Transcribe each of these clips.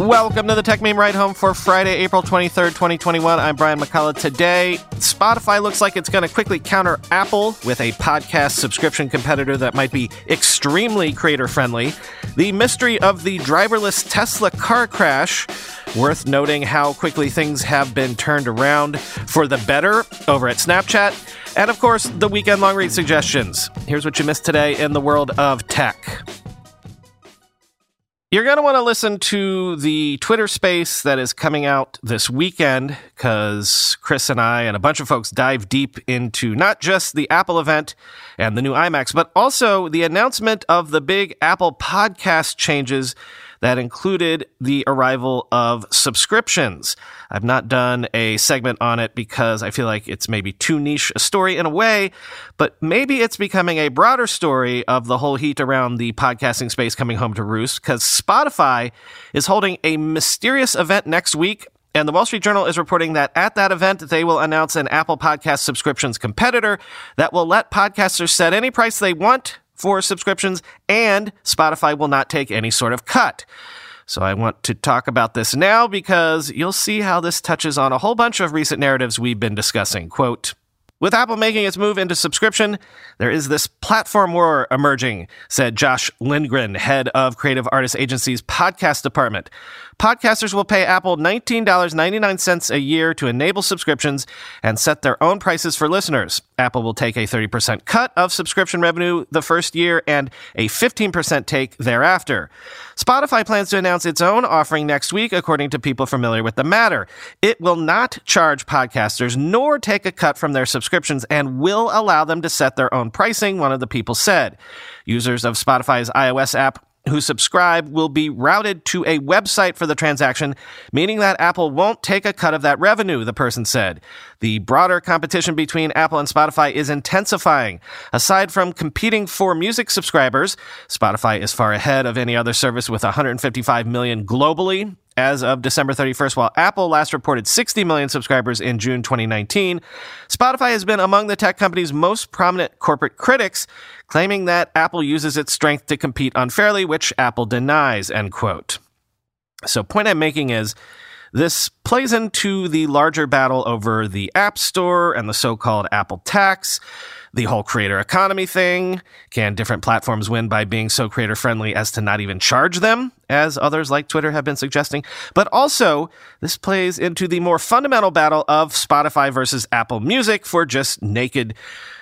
Welcome to the Techmeme Ride Home for Friday, April 23rd, 2021. I'm Brian McCullough. Today, Spotify looks like it's going to quickly counter Apple with a podcast subscription competitor that might be extremely creator friendly. The mystery of the driverless Tesla car crash. Worth noting how quickly things have been turned around for the better over at Snapchat. And of course, the weekend long read suggestions. Here's what you missed today in the world of tech. You're going to want to listen to the Twitter space that is coming out this weekend because Chris and I and a bunch of folks dive deep into not just the Apple event and the new iMacs, but also the announcement of the big Apple podcast changes that included the arrival of subscriptions. I've not done a segment on it because I feel like it's maybe too niche a story in a way, but maybe it's becoming a broader story of the whole heat around the podcasting space coming home to roost because Spotify is holding a mysterious event next week and the Wall Street Journal is reporting that at that event, they will announce an Apple Podcast subscriptions competitor that will let podcasters set any price they want for subscriptions, and Spotify will not take any sort of cut. So I want to talk about this now because you'll see how this touches on a whole bunch of recent narratives we've been discussing. Quote, with Apple making its move into subscription, there is this platform war emerging, said Josh Lindgren, head of Creative Artist Agency's podcast department. Podcasters will pay Apple $19.99 a year to enable subscriptions and set their own prices for listeners. Apple will take a 30% cut of subscription revenue the first year and a 15% take thereafter. Spotify plans to announce its own offering next week, according to people familiar with the matter. It will not charge podcasters nor take a cut from their subscriptions and will allow them to set their own pricing, one of the people said. Users of Spotify's iOS app who subscribe will be routed to a website for the transaction, meaning that Apple won't take a cut of that revenue, the person said. The broader competition between Apple and Spotify is intensifying. Aside from competing for music subscribers, Spotify is far ahead of any other service with 155 million globally as of December 31st, while Apple last reported 60 million subscribers in June 2019. Spotify has been among the tech company's most prominent corporate critics, claiming that Apple uses its strength to compete unfairly, which Apple denies, end quote. So, point I'm making is this plays into the larger battle over the App Store and the so called Apple tax the whole creator economy thing. Can different platforms win by being so creator friendly as to not even charge them, as others like Twitter have been suggesting? But also, this plays into the more fundamental battle of Spotify versus Apple Music for just naked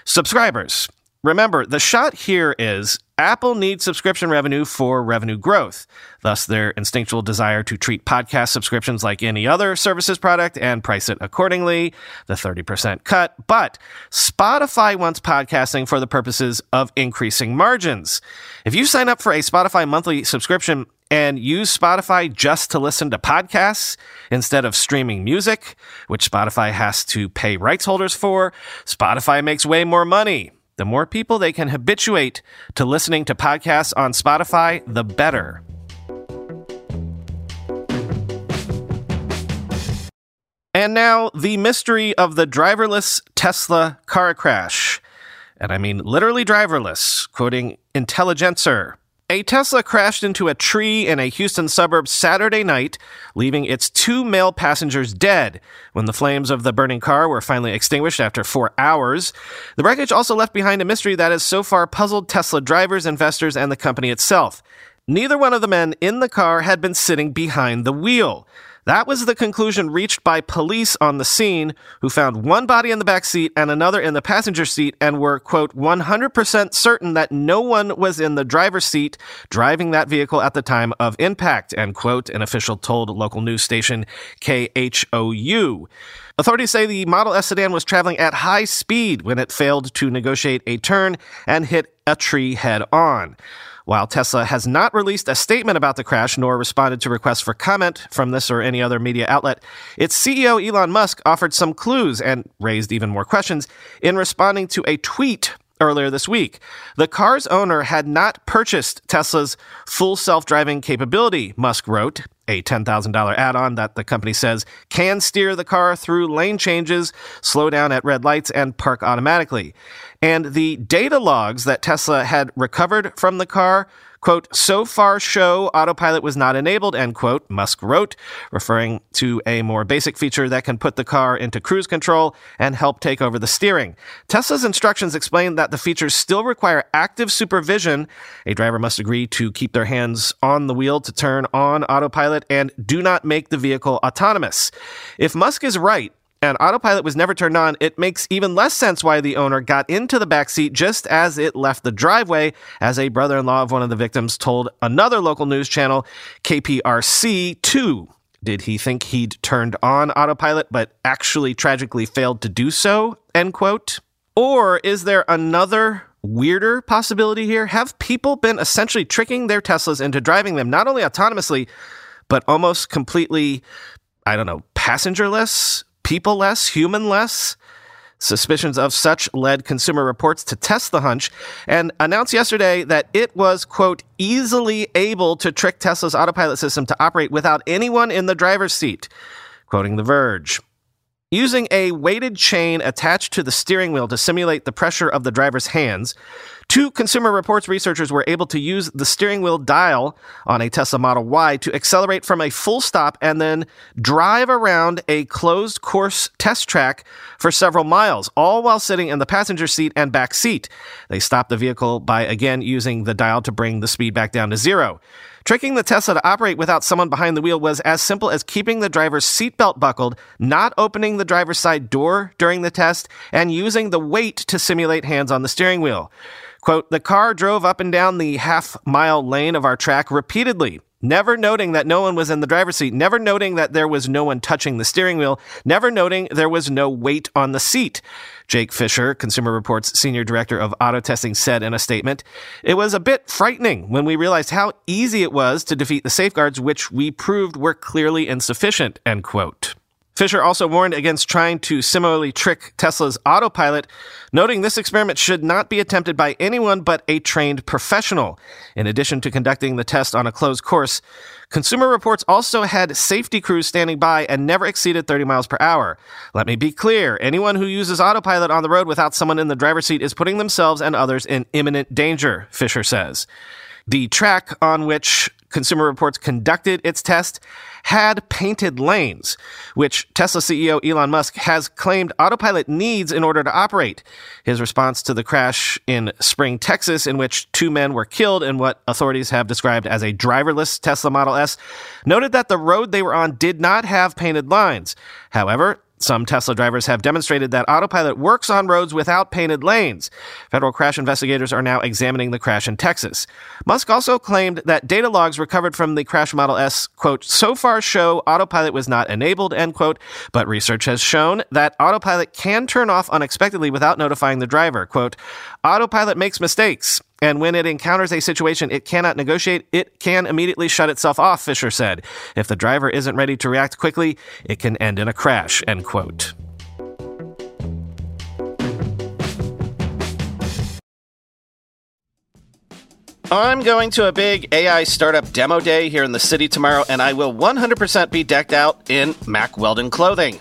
subscribers. Remember, the shot here is Apple needs subscription revenue for revenue growth, thus their instinctual desire to treat podcast subscriptions like any other services product and price it accordingly, the 30% cut. But Spotify wants podcasting for the purposes of increasing margins. If you sign up for a Spotify monthly subscription and use Spotify just to listen to podcasts instead of streaming music, which Spotify has to pay rights holders for, Spotify makes way more money. The more people they can habituate to listening to podcasts on Spotify, the better. And now, the mystery of the driverless Tesla car crash. And I mean literally driverless, quoting Intelligencer. A Tesla crashed into a tree in a Houston suburb Saturday night, leaving its two male passengers dead when the flames of the burning car were finally extinguished after four hours. The wreckage also left behind a mystery that has so far puzzled Tesla drivers, investors, and the company itself. Neither one of the men in the car had been sitting behind the wheel. That was the conclusion reached by police on the scene, who found one body in the back seat and another in the passenger seat and were, quote, 100% certain that no one was in the driver's seat driving that vehicle at the time of impact, end quote, an official told local news station KHOU. Authorities say the Model S sedan was traveling at high speed when it failed to negotiate a turn and hit a tree head on. While Tesla has not released a statement about the crash nor responded to requests for comment from this or any other media outlet, its CEO Elon Musk offered some clues and raised even more questions in responding to a tweet earlier this week. The car's owner had not purchased Tesla's full self driving capability, Musk wrote, a $10,000 add on that the company says can steer the car through lane changes, slow down at red lights, and park automatically. and the data logs that Tesla had recovered from the car Quote, so far show autopilot was not enabled, end quote, Musk wrote, referring to a more basic feature that can put the car into cruise control and help take over the steering. Tesla's instructions explain that the features still require active supervision. A driver must agree to keep their hands on the wheel to turn on autopilot and do not make the vehicle autonomous. If Musk is right, and autopilot was never turned on, it makes even less sense why the owner got into the back seat just as it left the driveway, as a brother in law of one of the victims told another local news channel, KPRC 2. Did he think he'd turned on autopilot but actually tragically failed to do so? End quote. Or is there another weirder possibility here? Have people been essentially tricking their Teslas into driving them not only autonomously, but almost completely, I don't know, passengerless people less, human less. Suspicions of such led Consumer Reports to test the hunch and announced yesterday that it was, quote, easily able to trick Tesla's autopilot system to operate without anyone in the driver's seat. Quoting The Verge. Using a weighted chain attached to the steering wheel to simulate the pressure of the driver's hands, Two Consumer Reports researchers were able to use the steering wheel dial on a Tesla Model Y to accelerate from a full stop and then drive around a closed course test track for several miles, all while sitting in the passenger seat and back seat. They stopped the vehicle by again using the dial to bring the speed back down to zero. Tricking the Tesla to operate without someone behind the wheel was as simple as keeping the driver's seatbelt buckled, not opening the driver's side door during the test, and using the weight to simulate hands on the steering wheel. Quote, the car drove up and down the half mile lane of our track repeatedly, never noting that no one was in the driver's seat, never noting that there was no one touching the steering wheel, never noting there was no weight on the seat. Jake Fisher, Consumer Reports Senior Director of Auto Testing, said in a statement, It was a bit frightening when we realized how easy it was to defeat the safeguards which we proved were clearly insufficient, end quote. Fisher also warned against trying to similarly trick Tesla's autopilot, noting this experiment should not be attempted by anyone but a trained professional. In addition to conducting the test on a closed course, Consumer Reports also had safety crews standing by and never exceeded 30 miles per hour. Let me be clear anyone who uses autopilot on the road without someone in the driver's seat is putting themselves and others in imminent danger, Fisher says. The track on which Consumer Reports conducted its test had painted lanes, which Tesla CEO Elon Musk has claimed autopilot needs in order to operate. His response to the crash in Spring, Texas, in which two men were killed in what authorities have described as a driverless Tesla Model S, noted that the road they were on did not have painted lines. However, some Tesla drivers have demonstrated that autopilot works on roads without painted lanes. Federal crash investigators are now examining the crash in Texas. Musk also claimed that data logs recovered from the crash Model S, quote, so far show autopilot was not enabled, end quote, but research has shown that autopilot can turn off unexpectedly without notifying the driver. Quote, autopilot makes mistakes. And when it encounters a situation it cannot negotiate, it can immediately shut itself off, Fisher said. If the driver isn't ready to react quickly, it can end in a crash, end quote. I'm going to a big AI startup demo day here in the city tomorrow, and I will 100% be decked out in Mack Weldon clothing.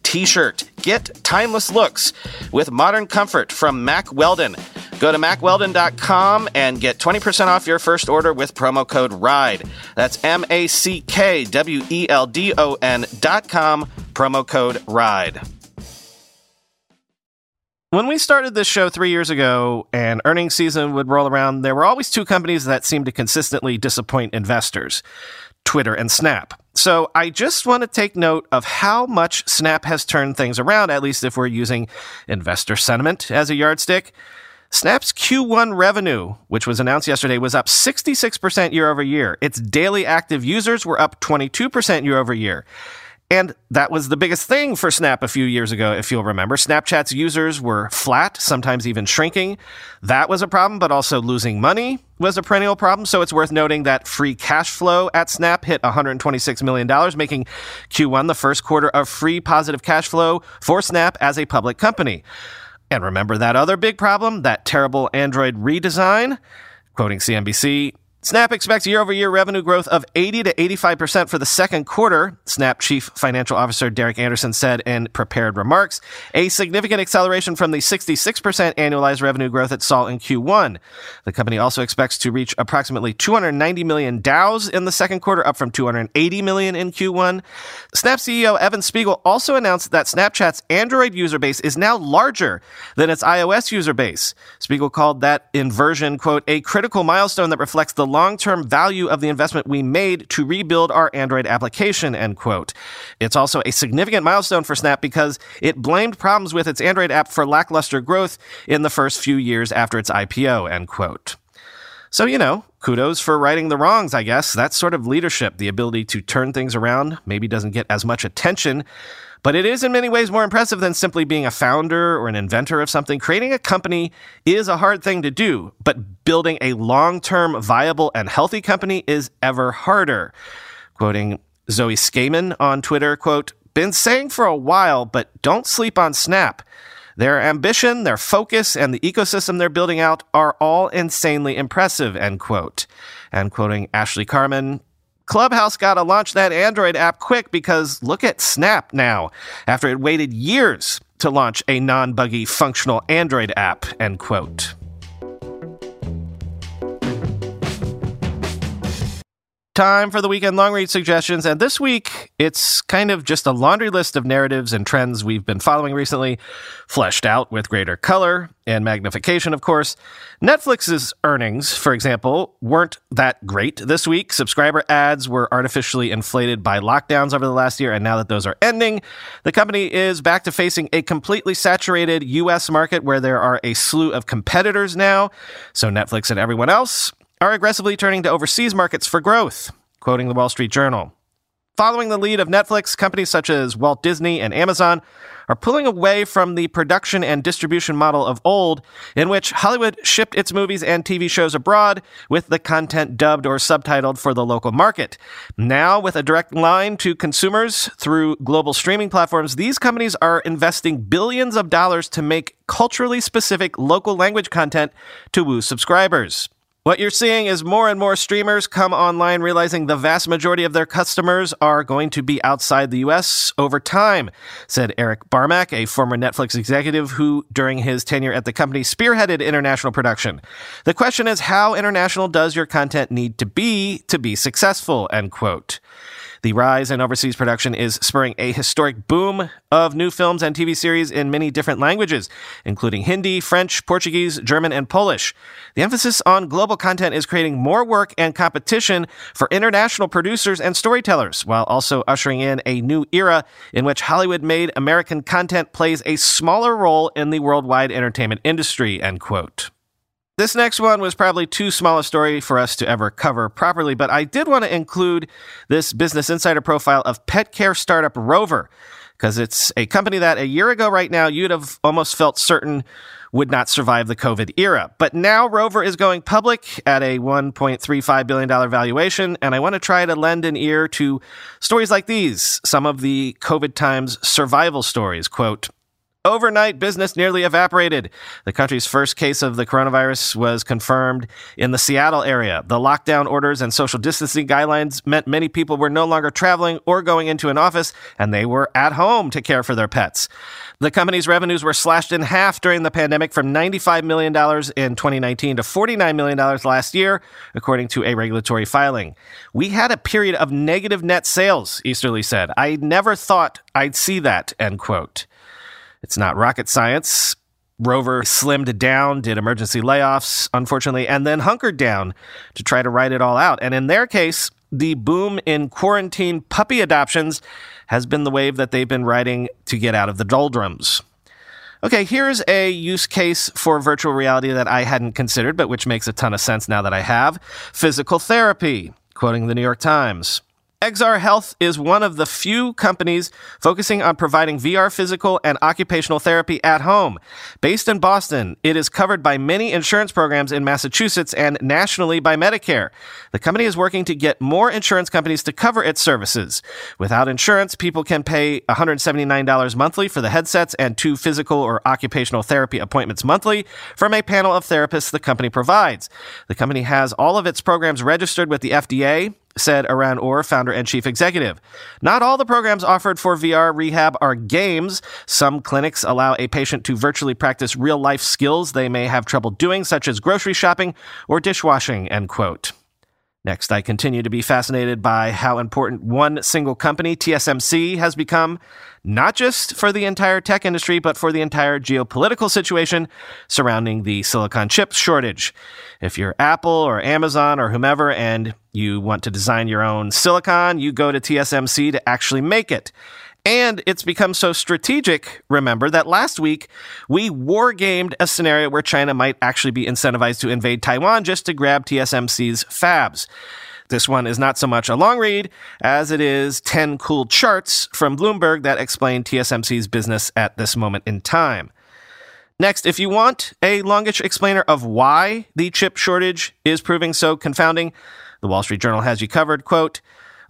t shirt. Get timeless looks with modern comfort from Mack Weldon. Go to mackweldon.com and get 20% off your first order with promo code RIDE. That's M A C K W E L D O N.com, promo code RIDE. When we started this show three years ago and earnings season would roll around, there were always two companies that seemed to consistently disappoint investors Twitter and Snap. So I just want to take note of how much Snap has turned things around, at least if we're using investor sentiment as a yardstick. Snap's Q1 revenue, which was announced yesterday, was up 66% year over year. Its daily active users were up 22% year over year. And that was the biggest thing for Snap a few years ago, if you'll remember. Snapchat's users were flat, sometimes even shrinking. That was a problem, but also losing money was a perennial problem. So it's worth noting that free cash flow at Snap hit $126 million, making Q1 the first quarter of free positive cash flow for Snap as a public company. And remember that other big problem, that terrible Android redesign? Quoting CNBC, Snap expects year over year revenue growth of 80 to 85% for the second quarter, Snap Chief Financial Officer Derek Anderson said in prepared remarks, a significant acceleration from the 66% annualized revenue growth it saw in Q1. The company also expects to reach approximately 290 million DAUs in the second quarter, up from 280 million in Q1. Snap CEO Evan Spiegel also announced that Snapchat's Android user base is now larger than its iOS user base. Spiegel called that inversion, quote, a critical milestone that reflects the long term value of the investment we made to rebuild our Android application, end quote. It's also a significant milestone for Snap because it blamed problems with its Android app for lackluster growth in the first few years after its IPO, end quote. So, you know, kudos for righting the wrongs, I guess. That sort of leadership, the ability to turn things around, maybe doesn't get as much attention but it is in many ways more impressive than simply being a founder or an inventor of something. Creating a company is a hard thing to do, but building a long term viable and healthy company is ever harder. Quoting Zoe Scaman on Twitter, quote, been saying for a while, but don't sleep on Snap. Their ambition, their focus, and the ecosystem they're building out are all insanely impressive, end quote. And quoting Ashley Carman, Clubhouse got to launch that Android app quick because look at Snap now, after it waited years to launch a non buggy functional Android app, end quote. Time for the weekend long read suggestions. And this week, it's kind of just a laundry list of narratives and trends we've been following recently, fleshed out with greater color and magnification, of course. Netflix's earnings, for example, weren't that great this week. Subscriber adds were artificially inflated by lockdowns over the last year. And now that those are ending, the company is back to facing a completely saturated U.S. market where there are a slew of competitors now. So Netflix and everyone else are aggressively turning to overseas markets for growth, quoting the Wall Street Journal. Following the lead of Netflix, companies such as Walt Disney and Amazon are pulling away from the production and distribution model of old, in which Hollywood shipped its movies and TV shows abroad with the content dubbed or subtitled for the local market. Now, with a direct line to consumers through global streaming platforms, these companies are investing billions of dollars to make culturally specific local language content to woo subscribers. What you're seeing is more and more streamers come online realizing the vast majority of their customers are going to be outside the US over time, said Eric Barmack, a former Netflix executive who, during his tenure at the company, spearheaded international production. The question is, how international does your content need to be to be successful? End quote. The rise in overseas production is spurring a historic boom of new films and TV series in many different languages, including Hindi, French, Portuguese, German, and Polish. The emphasis on global content is creating more work and competition for international producers and storytellers, while also ushering in a new era in which Hollywood made American content plays a smaller role in the worldwide entertainment industry, end quote. This next one was probably too small a story for us to ever cover properly, but I did want to include this Business Insider profile of pet care startup Rover, because it's a company that a year ago, right now, you'd have almost felt certain would not survive the COVID era. But now Rover is going public at a $1.35 billion valuation, and I want to try to lend an ear to stories like these, some of the COVID times survival stories. Quote, Overnight, business nearly evaporated. The country's first case of the coronavirus was confirmed in the Seattle area. The lockdown orders and social distancing guidelines meant many people were no longer traveling or going into an office, and they were at home to care for their pets. The company's revenues were slashed in half during the pandemic from $95 million in 2019 to $49 million last year, according to a regulatory filing. We had a period of negative net sales, Easterly said. I never thought I'd see that, end quote. It's not rocket science. Rover slimmed down, did emergency layoffs, unfortunately, and then hunkered down to try to ride it all out. And in their case, the boom in quarantine puppy adoptions has been the wave that they've been riding to get out of the doldrums. Okay, here's a use case for virtual reality that I hadn't considered, but which makes a ton of sense now that I have physical therapy. Quoting the New York Times. XRHealth is one of the few companies focusing on providing VR physical and occupational therapy at home. Based in Boston, it is covered by many insurance programs in Massachusetts and nationally by Medicare. The company is working to get more insurance companies to cover its services. Without insurance, people can pay $179 monthly for the headsets and two physical or occupational therapy appointments monthly from a panel of therapists the company provides. The company has all of its programs registered with the FDA said Eran Orr, founder and chief executive. Not all the programs offered for VR rehab are games. Some clinics allow a patient to virtually practice real life skills they may have trouble doing, such as grocery shopping or dishwashing, end quote. Next, I continue to be fascinated by how important one single company, TSMC, has become, not just for the entire tech industry, but for the entire geopolitical situation surrounding the silicon chip shortage. If you're Apple or Amazon or whomever and you want to design your own silicon, you go to TSMC to actually make it. And it's become so strategic, remember, that last week we wargamed a scenario where China might actually be incentivized to invade Taiwan just to grab TSMC's fabs. This one is not so much a long read as it is 10 cool charts from Bloomberg that explain TSMC's business at this moment in time. Next, if you want a longish explainer of why the chip shortage is proving so confounding, the Wall Street Journal has you covered. Quote,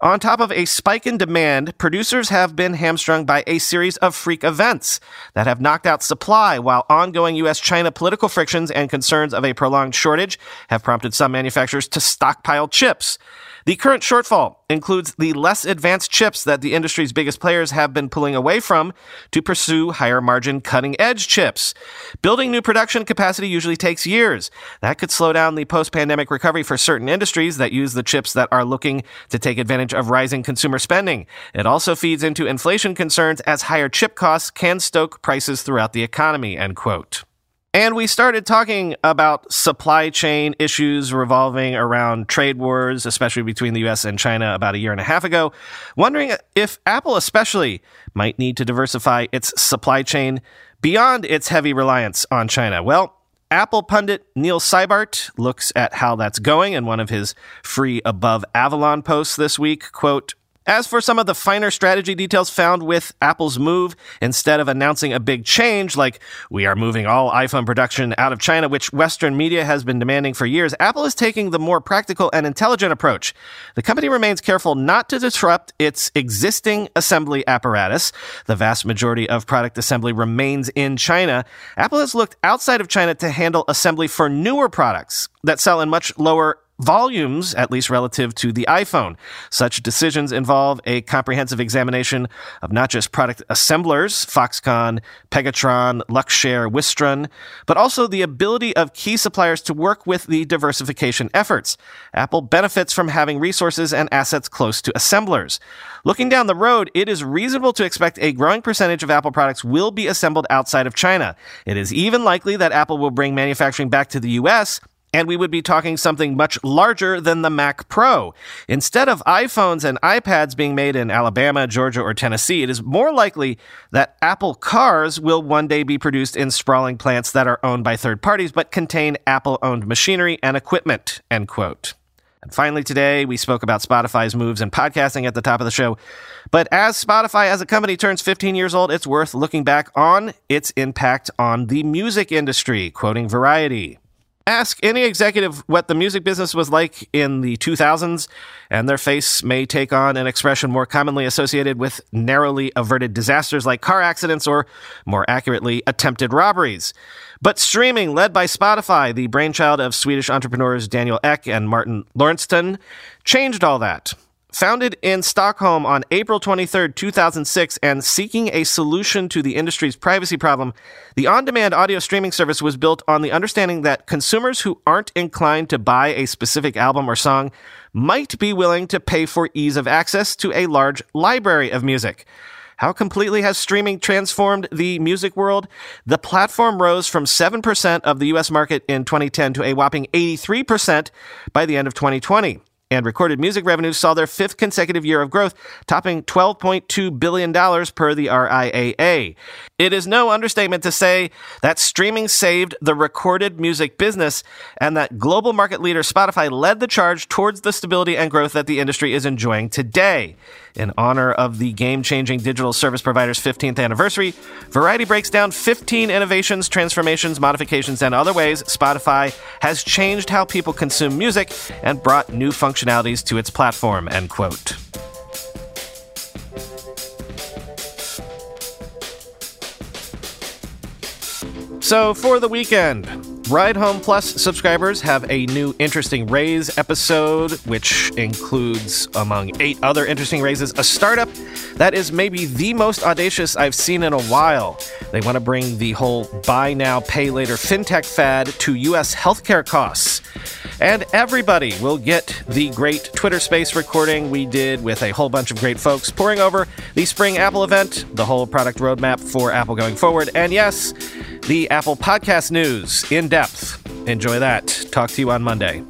on top of a spike in demand, producers have been hamstrung by a series of freak events that have knocked out supply, while ongoing U.S. China political frictions and concerns of a prolonged shortage have prompted some manufacturers to stockpile chips. The current shortfall includes the less advanced chips that the industry's biggest players have been pulling away from to pursue higher margin cutting edge chips. Building new production capacity usually takes years. That could slow down the post pandemic recovery for certain industries that use the chips that are looking to take advantage of rising consumer spending. It also feeds into inflation concerns as higher chip costs can stoke prices throughout the economy, end quote. And we started talking about supply chain issues revolving around trade wars, especially between the US and China about a year and a half ago, wondering if Apple especially might need to diversify its supply chain beyond its heavy reliance on China. Well, Apple pundit Neil Cybart looks at how that's going in one of his free Above Avalon posts this week. Quote, as for some of the finer strategy details found with Apple's move, instead of announcing a big change like we are moving all iPhone production out of China, which Western media has been demanding for years, Apple is taking the more practical and intelligent approach. The company remains careful not to disrupt its existing assembly apparatus. The vast majority of product assembly remains in China. Apple has looked outside of China to handle assembly for newer products that sell in much lower volumes, at least relative to the iPhone. Such decisions involve a comprehensive examination of not just product assemblers, Foxconn, Pegatron, Luxshare, Wistron, but also the ability of key suppliers to work with the diversification efforts. Apple benefits from having resources and assets close to assemblers. Looking down the road, it is reasonable to expect a growing percentage of Apple products will be assembled outside of China. It is even likely that Apple will bring manufacturing back to the US and we would be talking something much larger than the Mac Pro. Instead of iPhones and iPads being made in Alabama, Georgia, or Tennessee, it is more likely that Apple cars will one day be produced in sprawling plants that are owned by third parties but contain Apple owned machinery and equipment. End quote. And finally, today we spoke about Spotify's moves in podcasting at the top of the show. But as Spotify as a company turns 15 years old, it's worth looking back on its impact on the music industry, quoting Variety. Ask any executive what the music business was like in the 2000s, and their face may take on an expression more commonly associated with narrowly averted disasters like car accidents or, more accurately, attempted robberies. But streaming, led by Spotify, the brainchild of Swedish entrepreneurs Daniel Ek and Martin Lorentzon, changed all that. Founded in Stockholm on April 23, 2006, and seeking a solution to the industry's privacy problem, the on demand audio streaming service was built on the understanding that consumers who aren't inclined to buy a specific album or song might be willing to pay for ease of access to a large library of music. How completely has streaming transformed the music world? The platform rose from 7% of the US market in 2010 to a whopping 83% by the end of 2020. And recorded music revenues saw their fifth consecutive year of growth, topping $12.2 billion per the RIAA. It is no understatement to say that streaming saved the recorded music business and that global market leader Spotify led the charge towards the stability and growth that the industry is enjoying today. In honor of the game changing digital service provider's 15th anniversary, Variety breaks down 15 innovations, transformations, modifications, and other ways Spotify has changed how people consume music and brought new functionalities to its platform. End quote. So, for the weekend, Ride Home Plus subscribers have a new Interesting Raise episode, which includes, among eight other interesting raises, a startup that is maybe the most audacious I've seen in a while. They want to bring the whole buy now, pay later fintech fad to U.S. healthcare costs. And everybody will get the great Twitter Space recording we did with a whole bunch of great folks poring over the spring Apple event, the whole product roadmap for Apple going forward, and yes, the Apple Podcast News in depth. Enjoy that. Talk to you on Monday.